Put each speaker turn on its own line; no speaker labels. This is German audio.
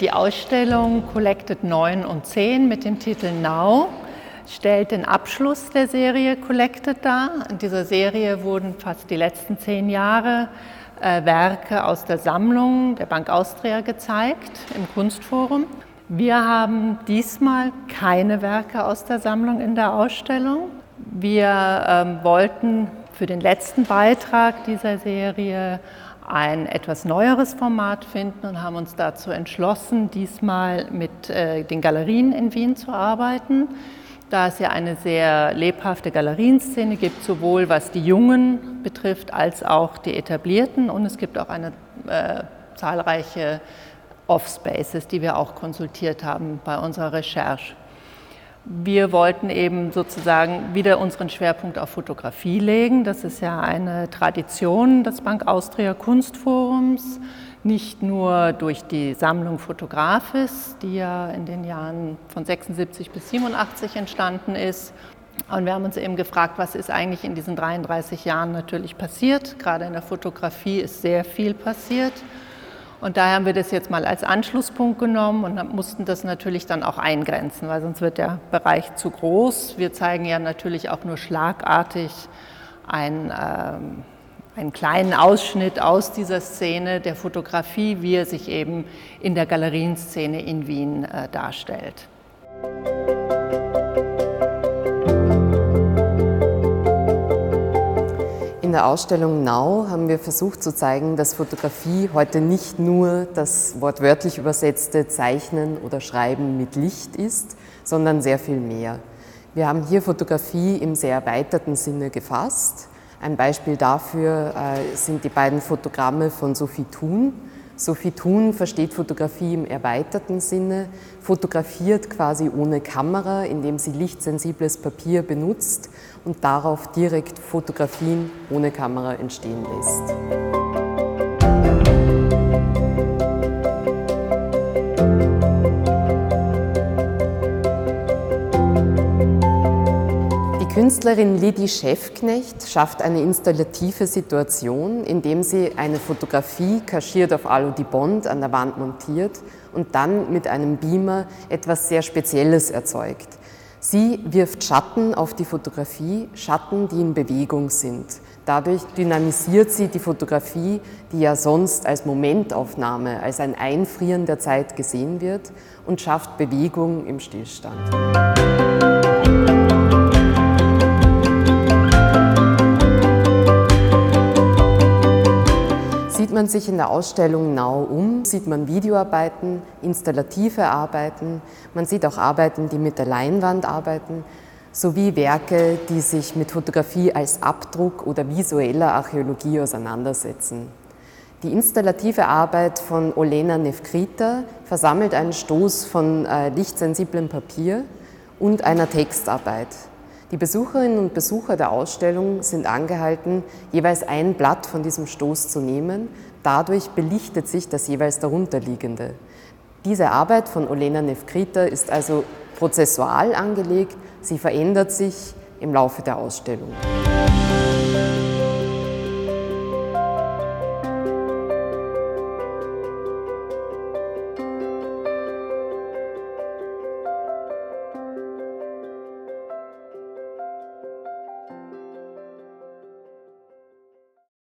Die Ausstellung Collected 9 und 10 mit dem Titel Now stellt den Abschluss der Serie Collected dar. In dieser Serie wurden fast die letzten zehn Jahre äh, Werke aus der Sammlung der Bank Austria gezeigt im Kunstforum. Wir haben diesmal keine Werke aus der Sammlung in der Ausstellung. Wir ähm, wollten für den letzten Beitrag dieser Serie ein etwas neueres Format finden und haben uns dazu entschlossen, diesmal mit äh, den Galerien in Wien zu arbeiten, da es ja eine sehr lebhafte Galerienszene gibt, sowohl was die Jungen betrifft als auch die etablierten. Und es gibt auch eine äh, zahlreiche Off-Spaces, die wir auch konsultiert haben bei unserer Recherche. Wir wollten eben sozusagen wieder unseren Schwerpunkt auf Fotografie legen. Das ist ja eine Tradition des Bank Austria Kunstforums, nicht nur durch die Sammlung Fotografis, die ja in den Jahren von 76 bis 87 entstanden ist. Und wir haben uns eben gefragt, was ist eigentlich in diesen 33 Jahren natürlich passiert. Gerade in der Fotografie ist sehr viel passiert. Und daher haben wir das jetzt mal als Anschlusspunkt genommen und mussten das natürlich dann auch eingrenzen, weil sonst wird der Bereich zu groß. Wir zeigen ja natürlich auch nur schlagartig ein, ähm, einen kleinen Ausschnitt aus dieser Szene der Fotografie, wie er sich eben in der Galerienszene in Wien äh, darstellt.
In der Ausstellung Now haben wir versucht zu zeigen, dass Fotografie heute nicht nur das wortwörtlich übersetzte Zeichnen oder Schreiben mit Licht ist, sondern sehr viel mehr. Wir haben hier Fotografie im sehr erweiterten Sinne gefasst. Ein Beispiel dafür äh, sind die beiden Fotogramme von Sophie Thun, Sophie Thun versteht Fotografie im erweiterten Sinne, fotografiert quasi ohne Kamera, indem sie lichtsensibles Papier benutzt und darauf direkt Fotografien ohne Kamera entstehen lässt. Künstlerin Lidi Schäfknecht schafft eine installative Situation, indem sie eine Fotografie kaschiert auf Alu di Bond an der Wand montiert und dann mit einem Beamer etwas sehr Spezielles erzeugt. Sie wirft Schatten auf die Fotografie, Schatten, die in Bewegung sind. Dadurch dynamisiert sie die Fotografie, die ja sonst als Momentaufnahme, als ein Einfrieren der Zeit gesehen wird und schafft Bewegung im Stillstand. Man sich in der Ausstellung Now um, sieht man Videoarbeiten, installative Arbeiten, man sieht auch Arbeiten, die mit der Leinwand arbeiten, sowie Werke, die sich mit Fotografie als Abdruck oder visueller Archäologie auseinandersetzen. Die installative Arbeit von Olena Nevkrita versammelt einen Stoß von äh, lichtsensiblem Papier und einer Textarbeit. Die Besucherinnen und Besucher der Ausstellung sind angehalten, jeweils ein Blatt von diesem Stoß zu nehmen. Dadurch belichtet sich das jeweils darunterliegende. Diese Arbeit von Olena Nevkrita ist also prozessual angelegt. Sie verändert sich im Laufe der Ausstellung.